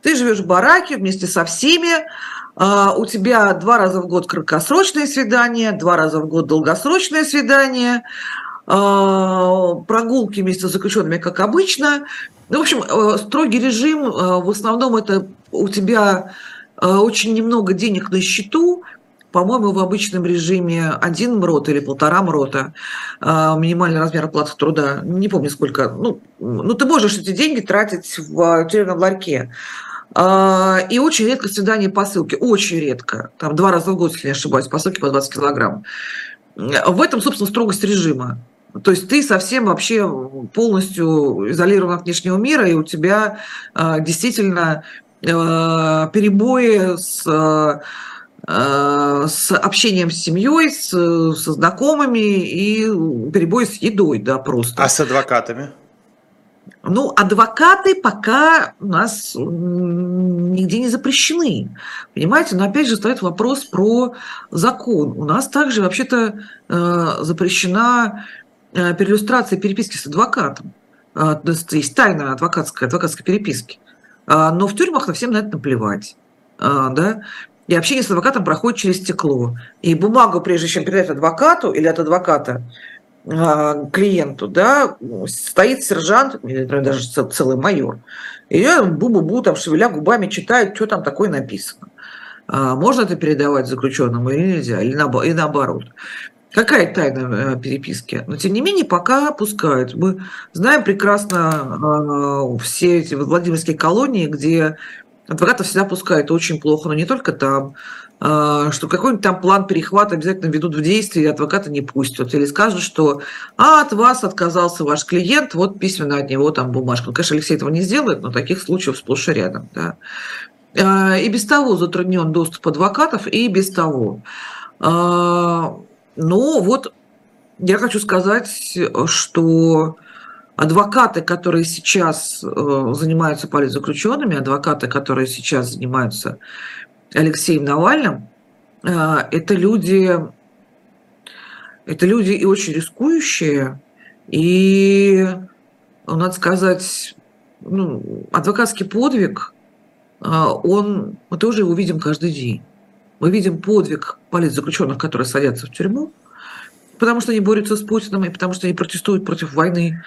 Ты живешь в бараке вместе со всеми, у тебя два раза в год краткосрочное свидание, два раза в год долгосрочное свидание, а, прогулки вместе с заключенными, как обычно. Ну, в общем, э, строгий режим, э, в основном это у тебя э, очень немного денег на счету, по-моему, в обычном режиме один МРОТ или полтора МРОТа, минимальный размер оплаты труда, не помню сколько, ну, ну ты можешь эти деньги тратить в тюремном ларьке. А, и очень редко свидание по ссылке, очень редко. Там два раза в год, если не ошибаюсь, по ссылке по 20 килограмм. В этом, собственно, строгость режима. То есть ты совсем вообще полностью изолирован от внешнего мира, и у тебя а, действительно а, перебои с с общением с семьей, с, со знакомыми и перебои с едой, да, просто. А с адвокатами? Ну, адвокаты пока у нас нигде не запрещены. Понимаете, но опять же стоит вопрос про закон. У нас также вообще-то э, запрещена э, переиллюстрация переписки с адвокатом. Э, то есть тайна адвокатской, адвокатской переписки. Э, но в тюрьмах на всем на это наплевать. Э, да? И общение с адвокатом проходит через стекло. И бумагу, прежде чем передать адвокату или от адвоката а, клиенту, да, стоит сержант, даже целый майор, и бу-бу-бу, там, шевеля губами, читает, что там такое написано. А, можно это передавать заключенным или нельзя, или наоборот. Какая тайна э, переписки? Но тем не менее пока пускают. Мы знаем прекрасно все эти Владимирские колонии, где адвокатов всегда пускают очень плохо, но не только там. А, что какой-нибудь там план перехвата обязательно ведут в действие, и адвоката не пустят. Или скажут, что а, от вас отказался ваш клиент, вот письменно от него там бумажка. Ну, конечно, Алексей этого не сделает, но таких случаев сплошь и рядом. Да. А, и без того затруднен доступ адвокатов, и без того. А, но вот я хочу сказать, что адвокаты, которые сейчас э, занимаются политзаключенными, адвокаты, которые сейчас занимаются Алексеем Навальным, э, это люди, это люди и очень рискующие, и, надо сказать, ну, адвокатский подвиг, э, он, мы тоже его видим каждый день. Мы видим подвиг политзаключенных, которые садятся в тюрьму, потому что они борются с Путиным, и потому что они протестуют против войны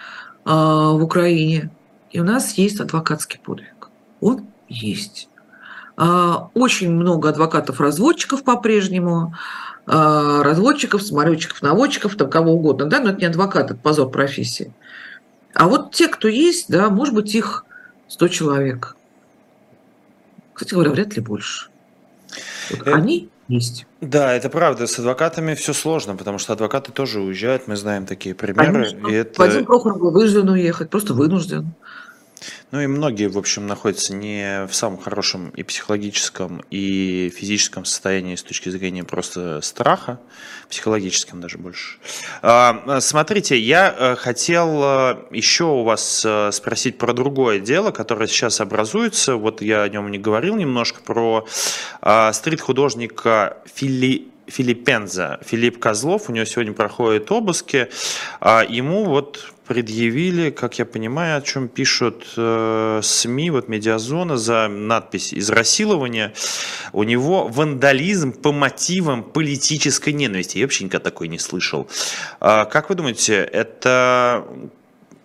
э, в Украине. И у нас есть адвокатский подвиг. Он есть. А, очень много адвокатов-разводчиков по-прежнему, а, разводчиков, самолетчиков, наводчиков, там кого угодно, да, но это не адвокат, это позор профессии. А вот те, кто есть, да, может быть, их 100 человек. Кстати говоря, вряд ли больше. Вот это... Они есть. Да, это правда. С адвокатами все сложно, потому что адвокаты тоже уезжают, мы знаем такие примеры. Конечно. И это... Вадим Прохоров был вынужден уехать, просто вынужден. Ну и многие, в общем, находятся не в самом хорошем и психологическом, и физическом состоянии с точки зрения просто страха, психологическом даже больше. А, смотрите, я э, хотел э, еще у вас э, спросить про другое дело, которое сейчас образуется. Вот я о нем не говорил немножко, про стрит-художника Фили Филиппенза, Филипп Козлов, у него сегодня проходят обыски, а ему вот предъявили, как я понимаю, о чем пишут э, СМИ, вот Медиазона, за надпись «Израсилование». У него вандализм по мотивам политической ненависти. Я вообще никогда такой не слышал. А, как вы думаете, это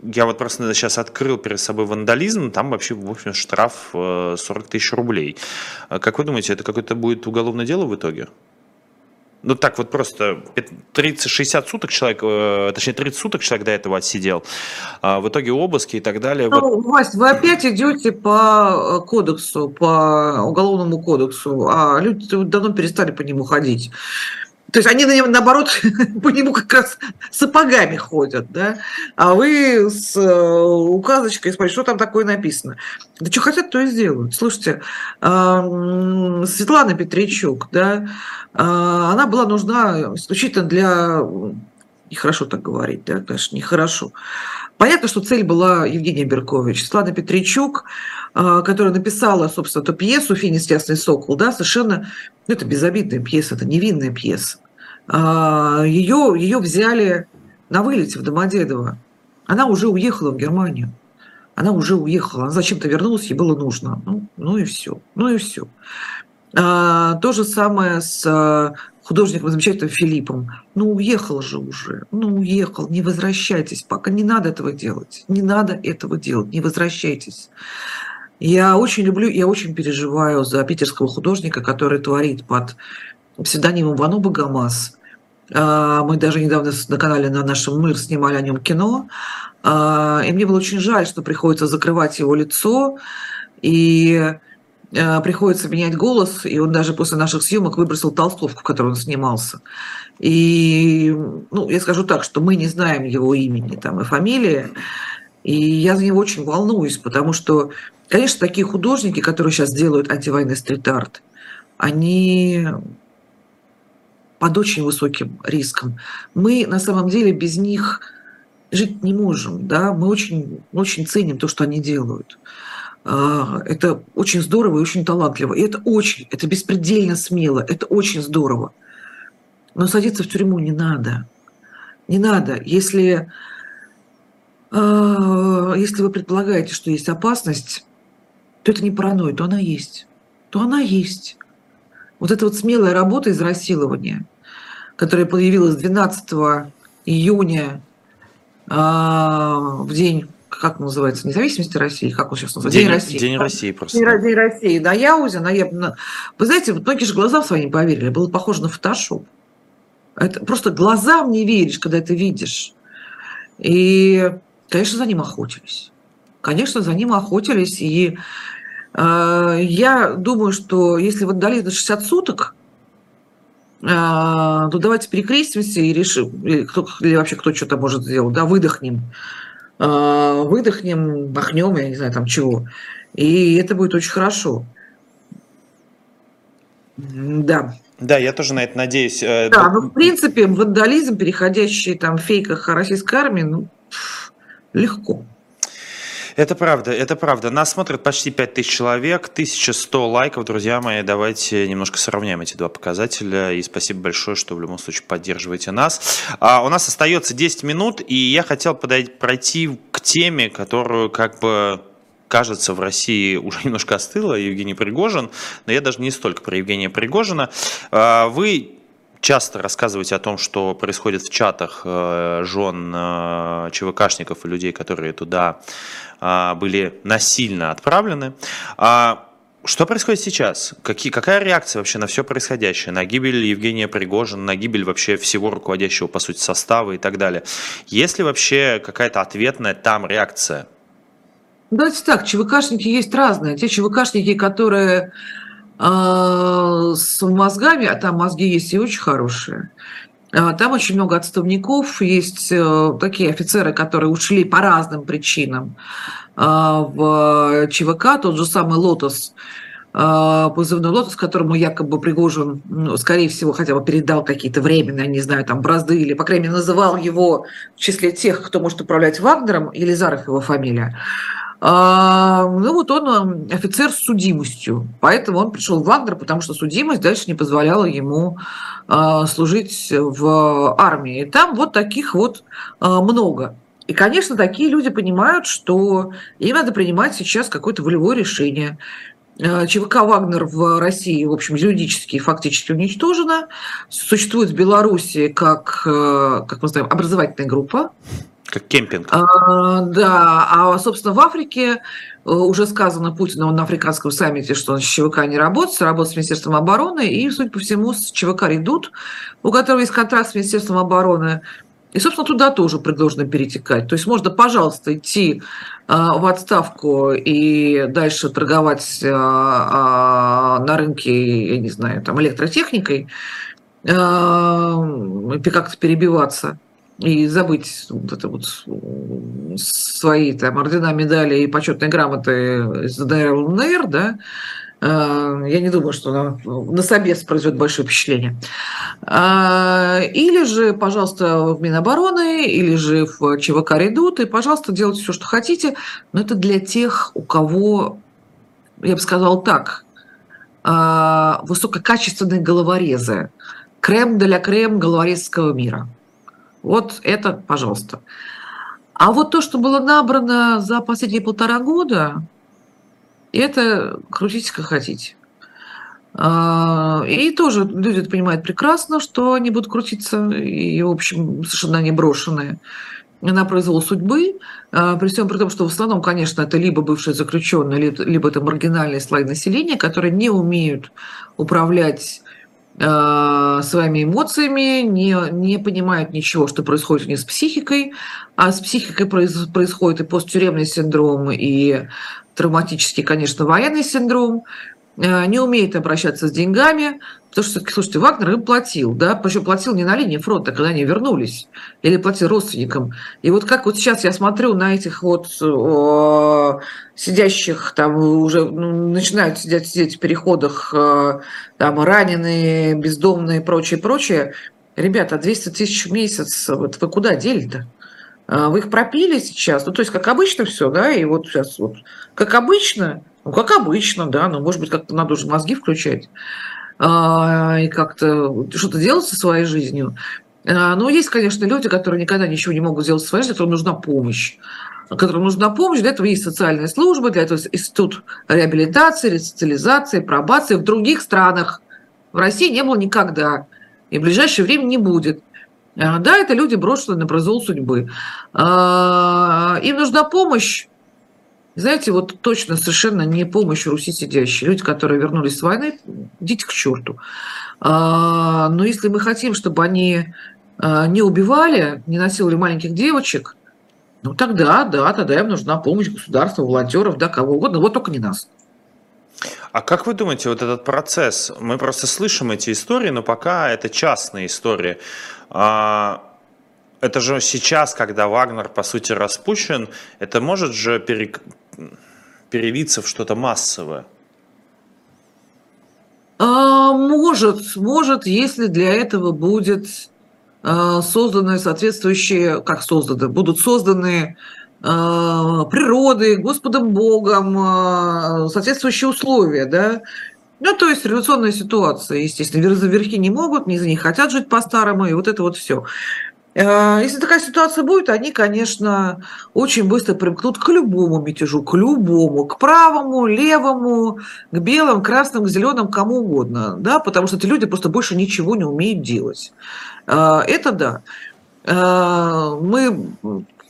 я вот просто сейчас открыл перед собой вандализм, там вообще, в общем, штраф 40 э, тысяч рублей. А как вы думаете, это какое-то будет уголовное дело в итоге? Ну так вот просто 30-60 суток человек, э, точнее 30 суток человек до этого отсидел. А в итоге обыски и так далее. Ну, вот... Вась, вы опять идете по э, кодексу, по уголовному кодексу, а люди давно перестали по нему ходить. То есть они на нем, наоборот, по нему как раз сапогами ходят, да? А вы с э, указочкой смотрите, что там такое написано. Да что хотят, то и сделают. Слушайте, Светлана Петричук, да, а, она была нужна исключительно для... Нехорошо так говорить, да, конечно, нехорошо. Понятно, что цель была Евгения Беркович. Светлана Петричук, которая написала, собственно, эту пьесу «Финис Ясный Сокол», да, совершенно, ну, это безобидная пьеса, это невинная пьеса. Ее, а, ее взяли на вылете в Домодедово. Она уже уехала в Германию. Она уже уехала. Она зачем-то вернулась, ей было нужно. Ну, ну и все. Ну и все. А, то же самое с художником замечательным Филиппом. Ну, уехал же уже, ну, уехал, не возвращайтесь, пока не надо этого делать, не надо этого делать, не возвращайтесь. Я очень люблю, я очень переживаю за питерского художника, который творит под псевдонимом Вану Багамас. А, мы даже недавно на канале на нашем «Мир» снимали о нем кино. А, и мне было очень жаль, что приходится закрывать его лицо. И Э, приходится менять голос, и он даже после наших съемок выбросил толстовку, в которой он снимался. И, ну, я скажу так, что мы не знаем его имени там, и фамилии, и я за него очень волнуюсь, потому что, конечно, такие художники, которые сейчас делают антивойный стрит-арт, они под очень высоким риском. Мы на самом деле без них жить не можем, да, мы очень, очень ценим то, что они делают. А, это очень здорово и очень талантливо. И это очень, это беспредельно смело, это очень здорово. Но садиться в тюрьму не надо. Не надо. Если, если вы предполагаете, что есть опасность, то это не паранойя, то она есть. То она есть. Вот эта вот смелая работа из расилования, которая появилась 12 июня а, в день как называется, независимости России, как он сейчас называется? День, День России. День России просто. День, День России на Яузе, на, на... Вы знаете, многие же глазам своим поверили, было похоже на фотошоп. Это просто глазам не веришь, когда это видишь. И, конечно, за ним охотились. Конечно, за ним охотились. И э, я думаю, что если вот дали на 60 суток, э, то давайте перекрестимся и решим, или, кто, или вообще кто что-то может сделать, да, выдохнем. Э, выдохнем, махнем, я не знаю, там чего. И это будет очень хорошо. Да. Да, я тоже на это надеюсь. Э, да, ну, в принципе, вандализм, переходящий там в фейках российской армии, ну, легко. Это правда, это правда. Нас смотрят почти 5000 человек, 1100 лайков, друзья мои. Давайте немножко сравняем эти два показателя. И спасибо большое, что в любом случае поддерживаете нас. А у нас остается 10 минут, и я хотел подойти, пройти к теме, которую как бы кажется, в России уже немножко остыла, Евгений Пригожин, но я даже не столько про Евгения Пригожина. А, вы часто рассказываете о том, что происходит в чатах э, жен э, ЧВКшников и людей, которые туда а, были насильно отправлены. А что происходит сейчас? Какие, какая реакция вообще на все происходящее? На гибель Евгения Пригожина, на гибель вообще всего руководящего, по сути, состава и так далее? Есть ли вообще какая-то ответная там реакция? Давайте так, ЧВКшники есть разные. Те ЧВКшники, которые с мозгами, а там мозги есть и очень хорошие, а, там очень много отставников, есть э, такие офицеры, которые ушли по разным причинам э, в ЧВК, тот же самый «Лотос», позывной «Лотос», которому якобы Пригожин, ну, скорее всего, хотя бы передал какие-то временные, не знаю, там, бразды, или, по крайней мере, называл его в числе тех, кто может управлять Вагнером, Елизаров его фамилия. А, ну вот он офицер с судимостью, поэтому он пришел в Вагнер, потому что судимость дальше не позволяла ему а, служить в армии. И там вот таких вот а, много. И, конечно, такие люди понимают, что им надо принимать сейчас какое-то волевое решение. ЧВК «Вагнер» в России, в общем, юридически и фактически уничтожена. Существует в Беларуси как, как мы знаем, образовательная группа, как кемпинг. А, да, а, собственно, в Африке э, уже сказано Путину на африканском саммите, что он с ЧВК не работает, работает с Министерством обороны, и, судя по всему, с ЧВК «Редут», у которого есть контракт с Министерством обороны, и, собственно, туда тоже предложено перетекать. То есть можно, пожалуйста, идти а, в отставку и дальше торговать а, на рынке, я не знаю, там, электротехникой, как-то перебиваться и забыть вот это вот свои там ордена, медали и почетные грамоты из ДНР ЛНР, да, э, я не думаю, что на, на собес произведет большое впечатление. А, или же, пожалуйста, в Минобороны, или же в ЧВК «Редут», и, пожалуйста, делайте все, что хотите, но это для тех, у кого, я бы сказала так, а, высококачественные головорезы, крем для крем головорезского мира – вот это, пожалуйста. А вот то, что было набрано за последние полтора года, это крутите как хотите. А, и тоже люди понимают прекрасно, что они будут крутиться, и, в общем, совершенно не брошенные на произвол судьбы, а, при всем при том, что в основном, конечно, это либо бывшие заключенные, либо это маргинальные слои населения, которые не умеют управлять э, своими эмоциями, не, не понимают ничего, что происходит у них с психикой, а с психикой произ, происходит и посттюремный синдром, и травматический, конечно, военный синдром, не умеет обращаться с деньгами, потому что, слушайте, Вагнер им платил, да, причем платил не на линии фронта, когда они вернулись, или платил родственникам. И вот как вот сейчас я смотрю на этих вот о, сидящих там уже ну, начинают сидеть, сидеть в переходах э, там раненые, бездомные прочее, прочее. Ребята, 200 тысяч в месяц, вот вы куда дели-то? А, вы их пропили сейчас, ну, то есть, как обычно все, да, и вот сейчас вот, как обычно, ну, как обычно, да, но, может быть, как-то надо уже мозги включать а, и как-то что-то делать со своей жизнью. А, но есть, конечно, люди, которые никогда ничего не могут сделать со своей жизнью, которым нужна помощь которым нужна помощь. Для этого есть социальные службы, для этого есть институт реабилитации, ресоциализации, пробации. В других странах в России не было никогда. И в ближайшее время не будет. Да, это люди, брошенные на произвол судьбы. Им нужна помощь, знаете, вот точно совершенно не помощь Руси сидящие. Люди, которые вернулись с войны, идите к черту. Но если мы хотим, чтобы они не убивали, не насиловали маленьких девочек, ну тогда, да, тогда им нужна помощь государства, волонтеров, да, кого угодно, вот только не нас. А как вы думаете, вот этот процесс, мы просто слышим эти истории, но пока это частные истории. А, это же сейчас, когда Вагнер, по сути, распущен, это может же пере... перевиться в что-то массовое? А, может, может, если для этого будет а, созданы соответствующие, как созданы, будут созданы а, природы, Господом Богом, а, соответствующие условия, да, ну, то есть революционная ситуация, естественно, верхи не могут, не хотят жить по-старому, и вот это вот все. Если такая ситуация будет, они, конечно, очень быстро примкнут к любому мятежу, к любому, к правому, левому, к белым, красным, к зеленым, кому угодно, да, потому что эти люди просто больше ничего не умеют делать. А, это да. А, мы,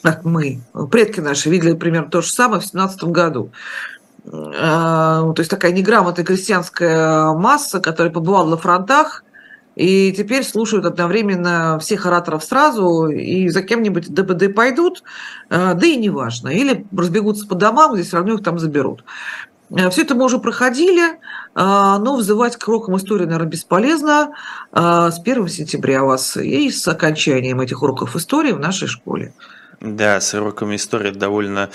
как мы, предки наши видели примерно то же самое в 17 году. То есть такая неграмотная крестьянская масса, которая побывала на фронтах, и теперь слушают одновременно всех ораторов сразу, и за кем-нибудь ДБД пойдут, да и неважно. Или разбегутся по домам, где все равно их там заберут. Э, Все это мы уже проходили, а, но взывать к урокам истории, наверное, бесполезно с 1 сентября у вас и с окончанием этих уроков истории в нашей школе. Да, с уроками истории довольно,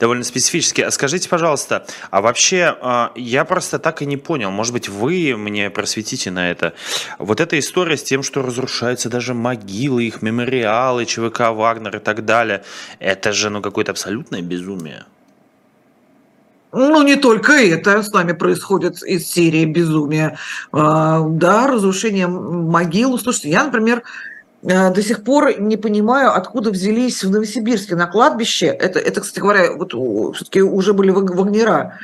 довольно специфически. А скажите, пожалуйста, а вообще а, я просто так и не понял, может быть, вы мне просветите на это. Вот эта история с тем, что разрушаются даже могилы, их мемориалы, ЧВК Вагнер и так далее, это же ну какое-то абсолютное безумие. Ну, не только это с нами происходит из серии безумия. А, да, разрушение могил. Слушайте, я, например, до сих пор не понимаю, откуда взялись в Новосибирске на кладбище. Это, это кстати говоря, вот все-таки уже были вагнера.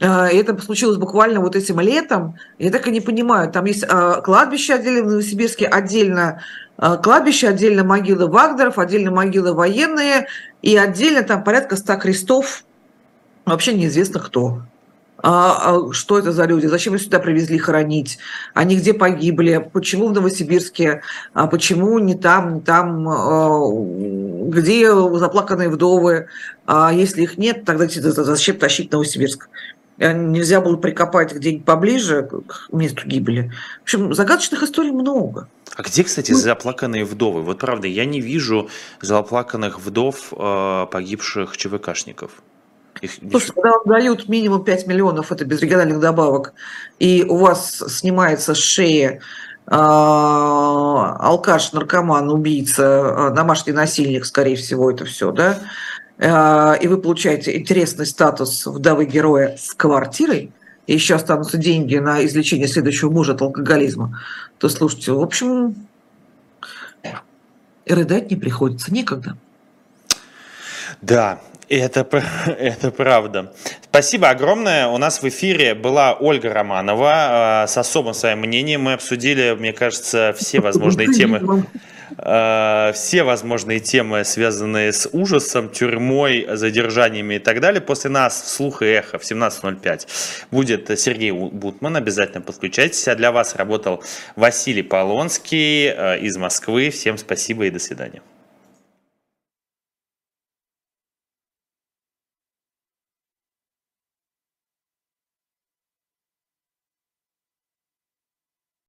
А, и это случилось буквально вот этим летом. Я так и не понимаю. Там есть а, кладбище отдельно в Новосибирске, отдельно кладбище, отдельно могилы Вагнеров, отдельно могилы военные, и отдельно там порядка ста крестов вообще неизвестно кто. А, а что это за люди? Зачем их сюда привезли хоронить? Они где погибли? Почему в Новосибирске? А почему не там, не там? А, где заплаканные вдовы? А если их нет, тогда зачем тащить Новосибирск? А нельзя было прикопать где-нибудь поближе к месту гибели. В общем, загадочных историй много. А где, кстати, ну, заплаканные вдовы? Вот правда, я не вижу заплаканных вдов э, погибших ЧВКшников. Их... Слушай, когда вам дают минимум 5 миллионов, это без региональных добавок, и у вас снимается с шеи а, алкаш, наркоман, убийца, а, домашний насильник, скорее всего, это все, да, а, и вы получаете интересный статус вдовы героя с квартирой, и еще останутся деньги на излечение следующего мужа от алкоголизма, то слушайте, в общем, рыдать не приходится никогда. Да, это, это правда. Спасибо огромное. У нас в эфире была Ольга Романова э, с особым своим мнением. Мы обсудили, мне кажется, все возможные темы. Э, все возможные темы, связанные с ужасом, тюрьмой, задержаниями и так далее. После нас вслух и эхо в 17.05 будет Сергей Бутман. Обязательно подключайтесь. А для вас работал Василий Полонский э, из Москвы. Всем спасибо и до свидания.